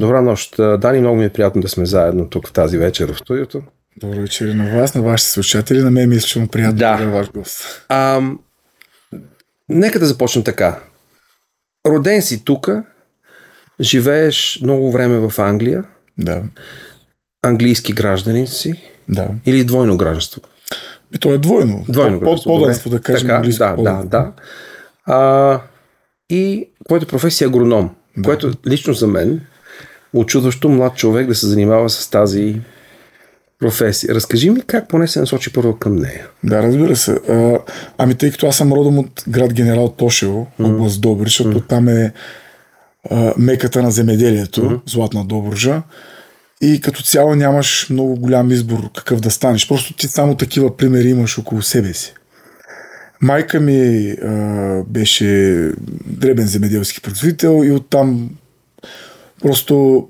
Добра нощ. Дани, много ми е приятно да сме заедно тук в тази вечер в студиото. Добро вечер на вас, на вашите слушатели. На мен ми е изключително приятно да, да е ваш гост. Нека да започнем така. Роден си тук, живееш много време в Англия. Да. Английски гражданин си. Да. Или двойно гражданство? И то е двойно. Двойно гражданство. По, да кажем. Така, да, да, да. А, и твоята професия е агроном, да. което лично за мен очудващо млад човек да се занимава с тази професия. Разкажи ми как поне се насочи първо към нея. Да, разбира се. А, ами тъй като аз съм родом от град Генерал Тошево, mm-hmm. област Добрич, защото mm-hmm. там е а, меката на земеделието, mm-hmm. Златна Добружа. И като цяло нямаш много голям избор какъв да станеш. Просто ти само такива примери имаш около себе си. Майка ми а, беше дребен земеделски производител и оттам просто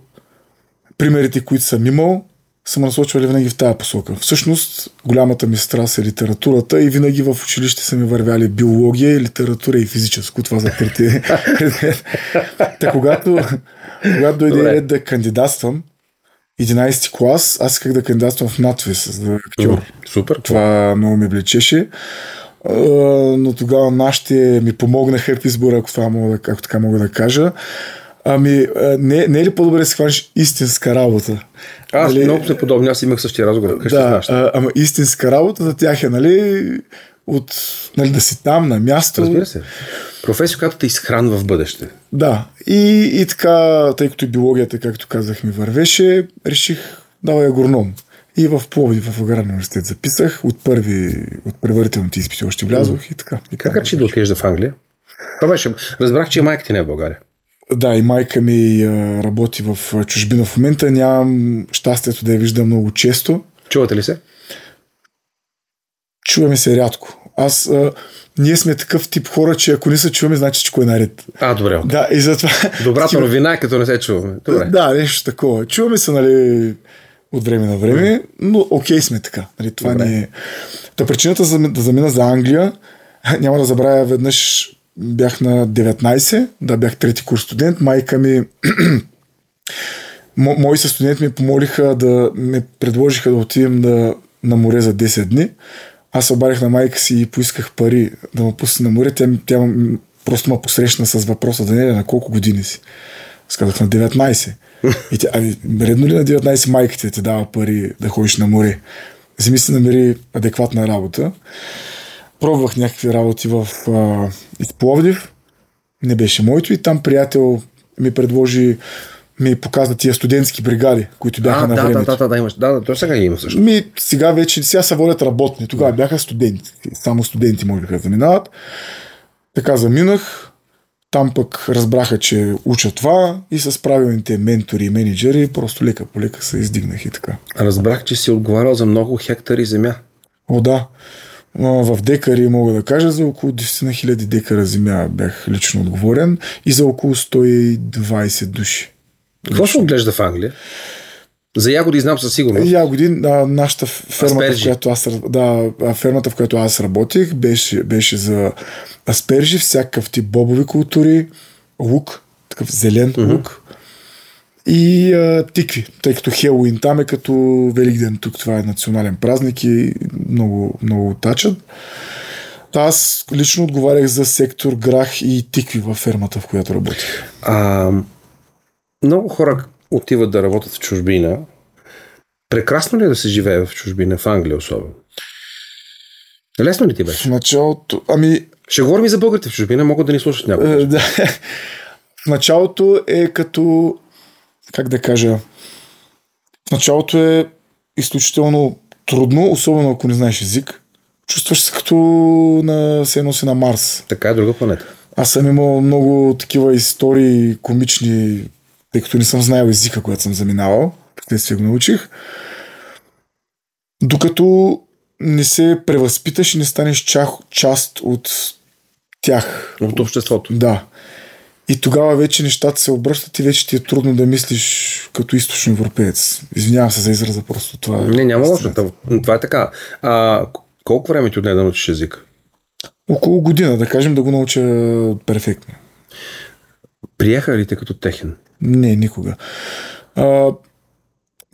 примерите, които съм имал, съм насочвали винаги в тази посока. Всъщност, голямата ми страст е литературата и винаги в училище са ми вървяли биология, литература и физическо. Това за трети. Та когато, когато дойде ред да кандидатствам, 11 клас, аз исках да кандидатствам в надвис за актьор. Супер. Това много ми влечеше. Но тогава нашите ми помогнаха в избора, ако, това мога, ако така мога да кажа. Ами, не, не е ли по-добре да си хванеш истинска работа? Аз нали? много се подобни, аз имах същия разговор. да, а, ама истинска работа за тях е, нали, от, нали, да си там, на място. Разбира се. Професия, която те изхранва в бъдеще. Да. И, и така, тъй като и биологията, както казах, ми вървеше, реших да е агроном. И в Пловдив, в Аграрен университет записах. От първи, от предварителните изпити още влязох и така. И как реши да отидеш в Англия? Това беше. Разбрах, че майка ти не е в България. Да, и майка ми работи в чужбина в момента. Нямам щастието да я виждам много често. Чувате ли се? Чуваме се рядко. Аз, а, ние сме такъв тип хора, че ако не се чуваме, значи че кой е наред. А, добре. Okay. Да, и затова... Добрата новина е като не се чуваме. Добре. Да, нещо такова. Чуваме се, нали, от време на време, но окей okay сме така. Нали, това добре. ни е... Та причината за, да замина за Англия, няма да забравя веднъж бях на 19, да бях трети курс студент, майка ми Мо, мои със студенти ми помолиха да ме предложиха да отидем да, на море за 10 дни. Аз се обадих на майка си и поисках пари да ме пусне на море. Тя, тя просто ме посрещна с въпроса, да не е на колко години си. Сказах на 19. И тя, ами, редно ли на 19 майка ти дава пари да ходиш на море? Вземи си намери адекватна работа пробвах някакви работи в а, Пловдив. Не беше моето и там приятел ми предложи ми показа тия студентски бригади, които бяха а, на да, времето. Да, да, да, имаш. Да, да, то сега има също. Ми, сега вече, сега се водят работни. Тогава да. бяха студенти. Само студенти можеха да заминават. Така заминах. Там пък разбраха, че уча това и с правилните ментори и менеджери просто лека по лека се издигнах и така. Разбрах, че си отговарял за много хектари земя. О, да в декари мога да кажа за около 10 на хиляди декара земя бях лично отговорен и за около 120 души. Какво се отглежда в Англия? За ягоди знам със сигурност. Ягоди, а, нашата фермата, в която аз, да, фермата, в която аз работих, беше, беше за аспержи, всякакъв тип бобови култури, лук, такъв зелен mm-hmm. лук, и а, тикви, тъй като Хелуин там е като Великден. Тук това е национален празник и много, много тачат. Аз лично отговарях за сектор грах и тикви във фермата, в която работих. А, много хора отиват да работят в чужбина. Прекрасно ли е да се живее в чужбина, в Англия особено? Лесно ли ти беше? В началото, ами... Ще говорим и за българите в чужбина, могат да ни слушат някой. Е, да. В началото е като как да кажа, в началото е изключително трудно, особено ако не знаеш език. Чувстваш се като на сено си на Марс. Така е друга планета. Аз съм имал много такива истории комични, тъй като не съм знаел езика, когато съм заминавал. Впоследствие го научих. Докато не се превъзпиташ и не станеш част от тях. От обществото. Да. И тогава вече нещата се обръщат и вече ти е трудно да мислиш като източно европеец. Извинявам се за израза, просто това е. Не, няма лошо. Това е така. А, колко време ти отне да научиш език? Около година, да кажем, да го науча перфектно. Приеха ли те като техен? Не, никога. А,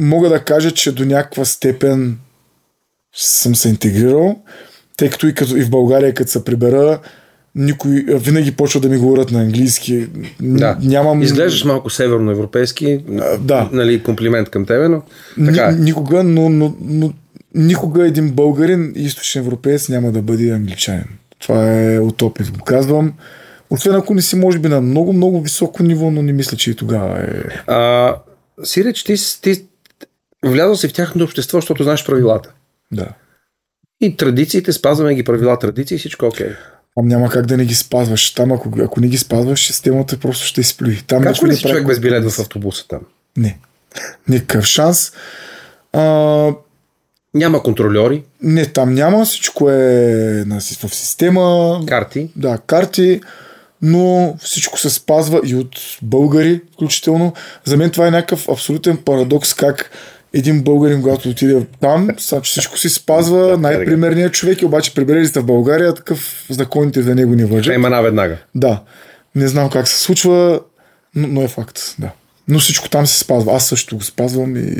мога да кажа, че до някаква степен съм се интегрирал, тъй като и, като и в България, като се прибера, никой винаги почва да ми говорят на английски. Да. Нямам... Изглеждаш малко северноевропейски. А, да. Нали, комплимент към тебе, но така е. Ни, никога, но, но, но никога един българин, източен европеец, няма да бъде англичанин. Това е от опит, го казвам. Освен ако не си, може би, на много, много високо ниво, но не мисля, че и тогава е. А, Сиреч, ти, ти влязъл си в тяхното общество, защото знаеш правилата. Да. И традициите, спазваме ги правила, традиции, всичко окей. Okay. Там няма как да не ги спазваш. Там, ако, ако не ги спазваш, системата просто ще изплюи. Там Как ли си прави човек без билет в автобуса там? Не. Никакъв шанс. А, Няма контрольори, не, там няма. Всичко е на, си- в система. карти. Да, карти, но всичко се спазва и от българи, включително. За мен това е някакъв абсолютен парадокс, как един българин, когато отиде там, всичко си спазва, най-примерният човек и обаче сте в България, такъв законите за него не въжат. Ема веднага. Да. Не знам как се случва, но, но е факт. Да. Но всичко там се спазва. Аз също го спазвам и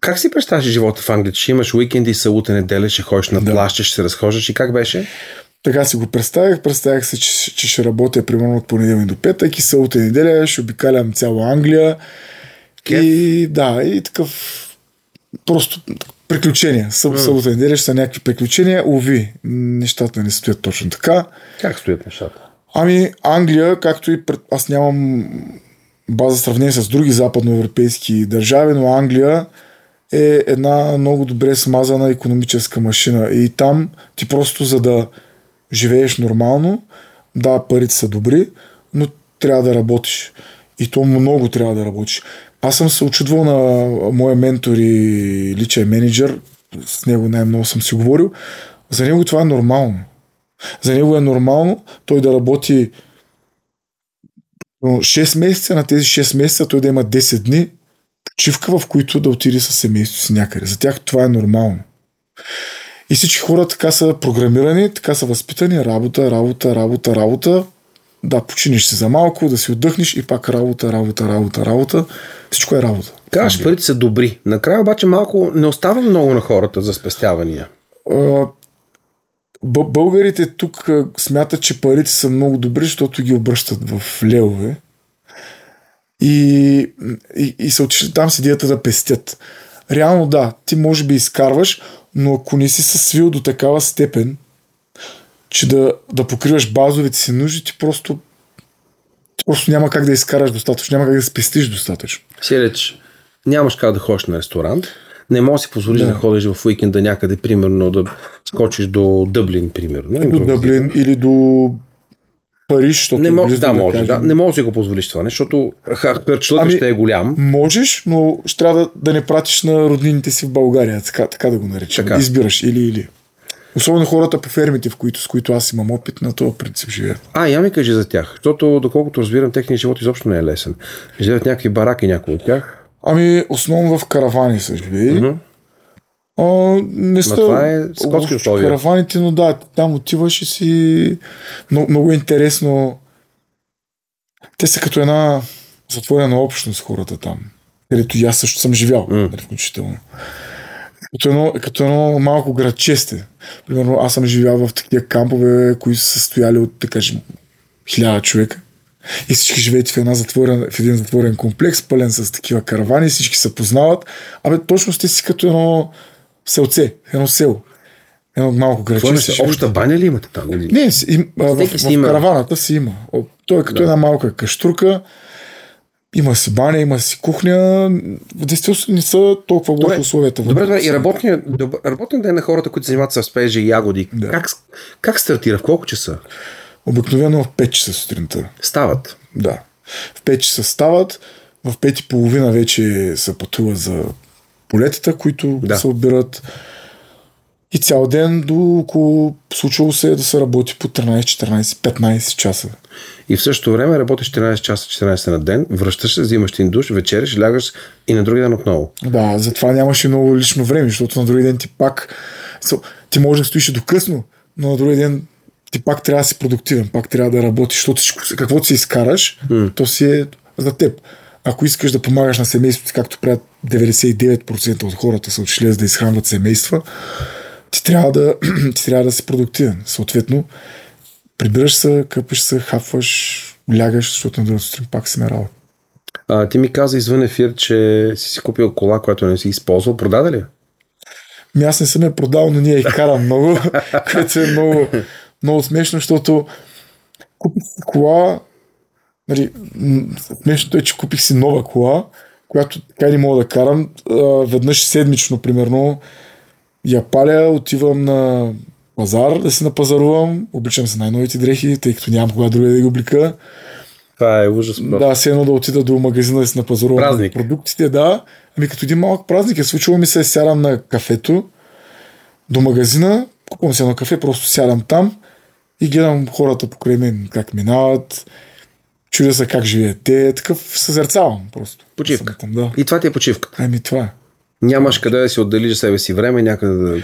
Как си представяш живота в Англия? Ще имаш уикенди, събота, неделя, ще ходиш на Да. плащ, ще се разхождаш и как беше? така си го представях. Представях се, че, че ще работя примерно от понеделник до петък и събота и неделя ще обикалям цяла Англия. Кеф. И да, и такъв просто приключения. Съб, Събота и неделя ще са някакви приключения. Ови, нещата не стоят точно така. Как стоят нещата? Ами Англия, както и пред... аз нямам база сравнение с други западноевропейски държави, но Англия е една много добре смазана економическа машина. И там ти просто за да живееш нормално, да, парите са добри, но трябва да работиш. И то много трябва да работиш. Аз съм се очудвал на моя ментор и личен менеджер, с него най-много съм си говорил, за него това е нормално. За него е нормално той да работи но 6 месеца, на тези 6 месеца той да има 10 дни почивка, в които да отиде със семейството си някъде. За тях това е нормално. И всички хора така са програмирани, така са възпитани, работа, работа, работа, работа. Да, починиш се за малко, да си отдъхнеш и пак работа, работа, работа, работа. Всичко е работа. Казваш, парите са добри. Накрая обаче малко не остава много на хората за спестявания. А, българите тук смятат, че парите са много добри, защото ги обръщат в левове. И, и, и са отишли там с идеята да пестят. Реално да, ти може би изкарваш, но ако не си се свил до такава степен, че да, да покриваш базовите си нужди, ти просто, ти просто няма как да изкараш достатъчно, няма как да спестиш достатъчно. Сиреч, нямаш как да ходиш на ресторант. Не можеш да си позволиш да. Да. да ходиш в уикенда някъде, примерно да скочиш до Дъблин, примерно. До Дъблин или до Париж, защото Не може, близо, да, може, кажем. да, не можеш да си го позволиш това, не, защото ха- хърчлъка Ами- ще е голям. Можеш, но ще трябва да, да не пратиш на роднините си в България, така, така да го наречем. Така. Избираш или или. Особено хората по фермите, в които, с които аз имам опит, на този принцип живеят. А, я ми кажи за тях, защото доколкото разбирам, техният живот изобщо не е лесен. Живеят някакви бараки, някои от тях. Ами, основно в каравани са живели. А, не са това е скотски условия. караваните, но да, там отиваш и си много, много е интересно. Те са като една затворена общност хората там, където и аз също съм живял, нали, включително. Като едно, като едно малко градче сте. Примерно аз съм живял в такива кампове, които са стояли от, да кажем, хиляда човека. И всички живеете в, една затворен, в един затворен комплекс, пълен с такива каравани, всички се познават. Абе, точно сте си като едно селце, едно село. Едно малко градче. Това си обща баня ли имате там? Не, си- им, в, в, има. караваната си има. Той е като Да. една малка каштурка. Има си баня, има си кухня. Действително не са толкова лоши условията. Добре, добре, и работният, добър, ден на хората, които занимават с спежи и ягоди, Да. как, как стартира? В колко часа? Обикновено в 5 часа сутринта. Стават. Да. В 5 часа стават, в 5 и половина вече се пътуват за полетата, които Да. се отбират. И цял ден до около случвало се е да се работи по 13, 14, 15 часа. И в същото време работиш 14 часа, 14 на ден, връщаш се, взимаш един душ, вечериш, лягаш и на други ден отново. Да, затова нямаше много лично време, защото на други ден ти пак... Ти може да стоиш до късно, но на други ден ти пак трябва да си продуктивен, пак трябва да работиш, защото каквото си изкараш, М. то си е за теб. Ако искаш да помагаш на семейството, както правят 99% от хората са отшли за да изхранват семейства, ти трябва да, ти трябва да си продуктивен. Съответно, прибираш се, къпиш се, хапваш, лягаш, защото на другата сутрин пак си на работа. А, ти ми каза извън ефир, че си си купил кола, която не си използвал. Продаде ли? Ми аз не съм я продал, но ние я карам много, което е много, много смешно, защото купих си кола, нали, смешното е, че купих си нова кола, която така не мога да карам. А, веднъж седмично, примерно, я паля, отивам на пазар да си напазарувам, обличам се най-новите дрехи, тъй като нямам кога друга да ги облика. Това е ужас. просто. Да, все едно да отида до магазина да си напазарувам Празник. продуктите, да. Ами като един малък празник е случило ми се, сядам на кафето до магазина, купувам си едно кафе, просто сядам там и гледам хората покрай мен как минават, чудя се как живеят те, такъв съзерцавам просто. Почивка. Съм Там, да. И това ти е почивка. Ами това е. Нямаш къде да си отделиш за себе си време, някъде да...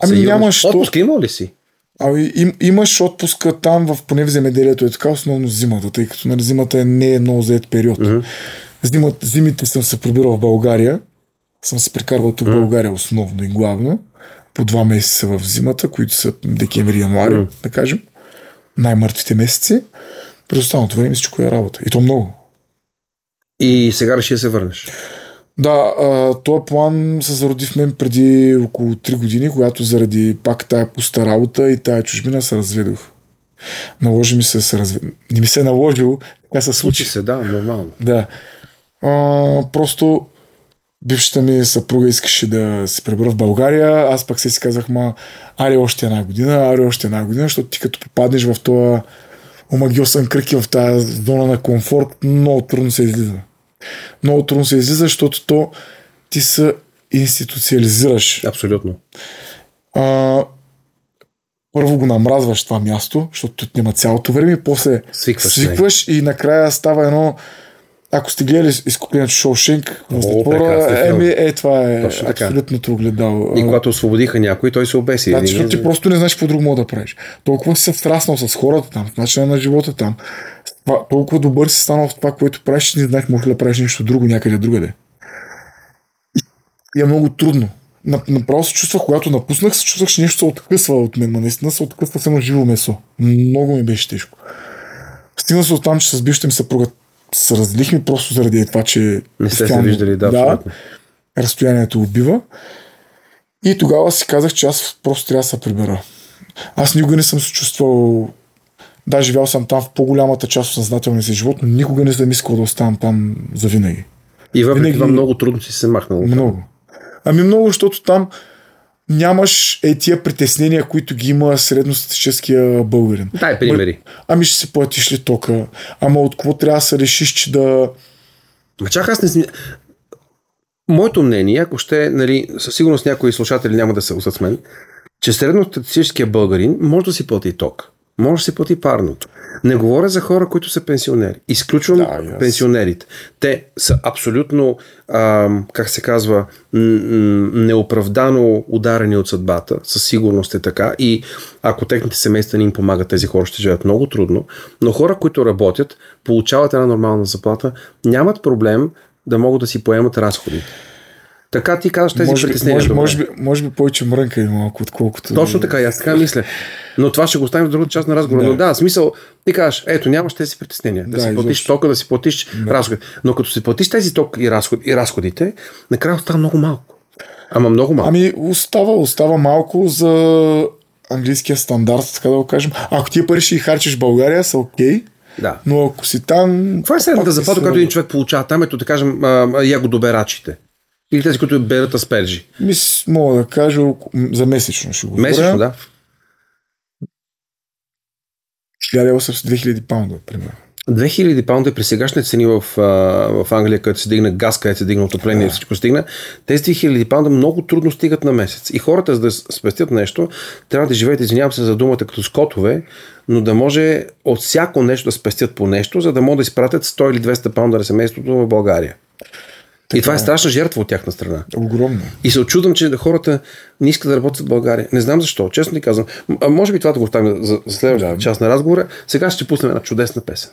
Ами се нямаш, Отпуск имал ли си? Ами им, имаш отпуска там, в, поне в земеделието е така, основно зимата, тъй като нали, зимата е, не е много заед период. Mm-hmm. Зимат, зимите съм се прибирал в България, съм се прекарвал тук в България основно и главно, по два месеца в зимата, които са декември, януари, Мгм. да кажем, най-мъртвите месеци. През останалото време всичко е работа. И то много. И сега реши да се върнеш. Да, този план се зароди в мен преди около 3 години, когато заради пак тая пуста работа и тая чужбина се разведох. Наложи ми се се разве... Не ми се е наложило, така се Случи се, да, нормално. Да. А, просто бившата ми съпруга искаше да се пребра в България, аз пък се си казах, ма, аре още една година, аре още една година, защото ти като попаднеш в този омагиосен кръг в тази зона на комфорт, много трудно се излиза. Много трудно се излиза, защото то ти се институциализираш. Абсолютно. А, първо го намразваш това място, защото ти отнема цялото време, после Свикваш се. свикваш и накрая става едно ако сте гледали изкуплението Шоушенк в затвора, еми, е, това е Точно абсолютното огледало. И когато освободиха някой, той се обеси. Значи, Един- защото ти просто не знаеш какво друго мога да правиш. Толкова си се втраснал с хората там, в начина на живота там. Това, толкова добър си станал в това, което правиш, че не знаеш може ли да правиш нещо друго някъде другаде. И е много трудно. На- Направо се чувствах, когато напуснах, се чувствах, че нещо се откъсва от мен. Ма наистина се откъсва само живо месо. Много ми беше тежко. Стигна се от там, че с бившата ми съпруга се разлихме просто заради това, че Не сте се виждали, да, абсолютно. разстоянието убива. И тогава си казах, че аз просто трябва да се прибера. Аз никога не съм се чувствал Да, живял съм там в по-голямата част от съзнателния си живот, но никога не съм искал да оставам там завинаги. И въпреки Винаги- това много трудно си се махнал. Много. Ами много, защото там нямаш е тия притеснения, които ги има средностатическия българин. Дай примери. Ами ще си платиш ли тока? Ама от какво трябва да се решиш, че да... Ма чак аз не сме... Моето мнение, ако ще, нали, със сигурност някои слушатели няма да се усат с мен, че средностатистическия българин може да си плати ток. Може да си плати парното. Не говоря за хора, които са пенсионери. Изключвам Да, пенсионерите. Те са абсолютно, ам, как се казва, неоправдано ударени от съдбата. Със сигурност е така. И ако техните семейства не им помагат, тези хора ще живеят много трудно. Но хора, които работят, получават една нормална заплата, нямат проблем да могат да си поемат разходите. Така ти казваш тези Може притеснения. може, може, би, може би повече мрънка има малко, отколкото... Точно така, и аз така мисля. Но това ще го оставим в другата част на разговора. Да. Но да, смисъл, ти кажеш, ето, нямаш тези притеснения. Да, Да, си платиш изобщо. тока, да си платиш разходи. Но като си платиш тези ток и, разход, и разходите, накрая остава много малко. Ама много малко. Ами остава, остава малко за английския стандарт, така да го кажем. Ако тия пари ще ги харчиш в България, са окей, да. но ако си там... Това е средната заплата, която един човек получава там, ето да кажем ягодоберачите. Или тези, които берат аспержи. Мис, мога да кажа за месечно ще го Месечно, говоря. да. 1800-2000 паунда, примерно. 2000 паунда при сегашните цени в, в Англия, където се дигна газ, където се дигна отопление и всичко стигна, тези 2000 паунда много трудно стигат на месец. И хората, за да спестят нещо, трябва да живеят, извинявам се за думата, като скотове, но да може от всяко нещо да спестят по нещо, за да могат да изпратят 100 или 200 паунда на семейството в България. И това е страшна жертва от тяхна страна. Огромно. И се очудвам, че хората не искат да работят в България. Не знам защо, честно ти казвам. А може би това да го оставим за, за следващата част на разговора. Сега ще пуснем една чудесна песен.